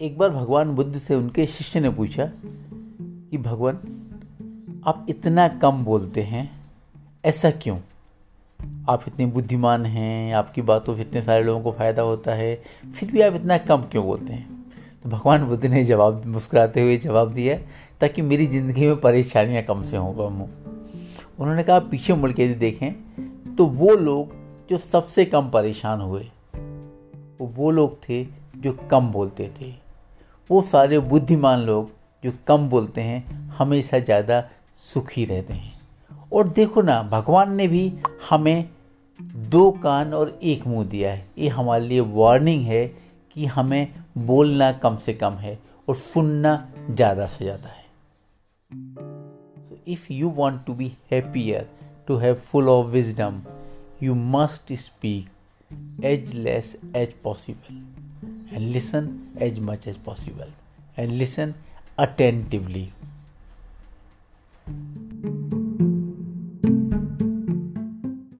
एक बार भगवान बुद्ध से उनके शिष्य ने पूछा कि भगवान, आप इतना कम बोलते हैं, ऐसा क्यों? आप इतने बुद्धिमान हैं, आपकी बातों से इतने सारे लोगों को फ़ायदा होता है, फिर भी आप इतना कम क्यों बोलते हैं? तो भगवान बुद्ध ने जवाब, मुस्कुराते हुए जवाब दिया, ताकि मेरी ज़िंदगी में परेशानियाँ कम से हों, कम हो। उन्होंने कहा, पीछे मुड़ के देखें तो वो लोग जो सबसे कम परेशान हुए, वो वो लोग थे जो कम बोलते थे। वो सारे बुद्धिमान लोग जो कम बोलते हैं, हमेशा ज़्यादा सुखी रहते हैं। और देखो ना, भगवान ने भी हमें दो कान और एक मुँह दिया है। ये हमारे लिए वार्निंग है कि हमें बोलना कम से कम है और सुनना ज़्यादा से ज़्यादा है। So, if you want to be happier, to have full of wisdom, you must speak as less as possible and listen as much as possible. And listen attentively